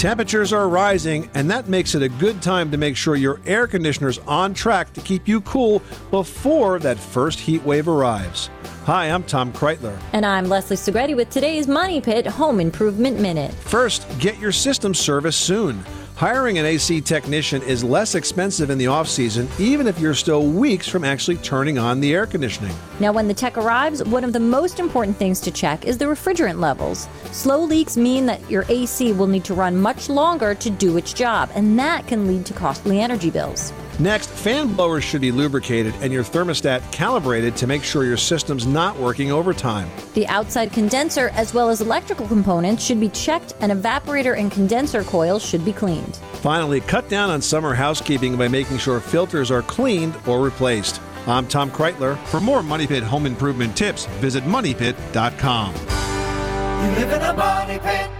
Temperatures are rising, and that makes it a good time to make sure your air conditioner's on track to keep you cool before that first heat wave arrives. Hi, I'm Tom Kraeutler. And I'm Leslie Segrete with today's Money Pit Home Improvement Minute. First, get your system serviced soon. Hiring an AC technician is less expensive in the off season, even if you're still weeks from actually turning on the air conditioning. Now, when the tech arrives, one of the most important things to check is the refrigerant levels. Slow leaks mean that your AC will need to run much longer to do its job, and that can lead to costly energy bills. Next, fan blowers should be lubricated and your thermostat calibrated to make sure your system's not working overtime. The outside condenser, as well as electrical components, should be checked, and evaporator and condenser coils should be cleaned. Finally, cut down on summer housekeeping by making sure filters are cleaned or replaced. I'm Tom Kraeutler. For more Money Pit home improvement tips, visit MoneyPit.com. You live in a money pit.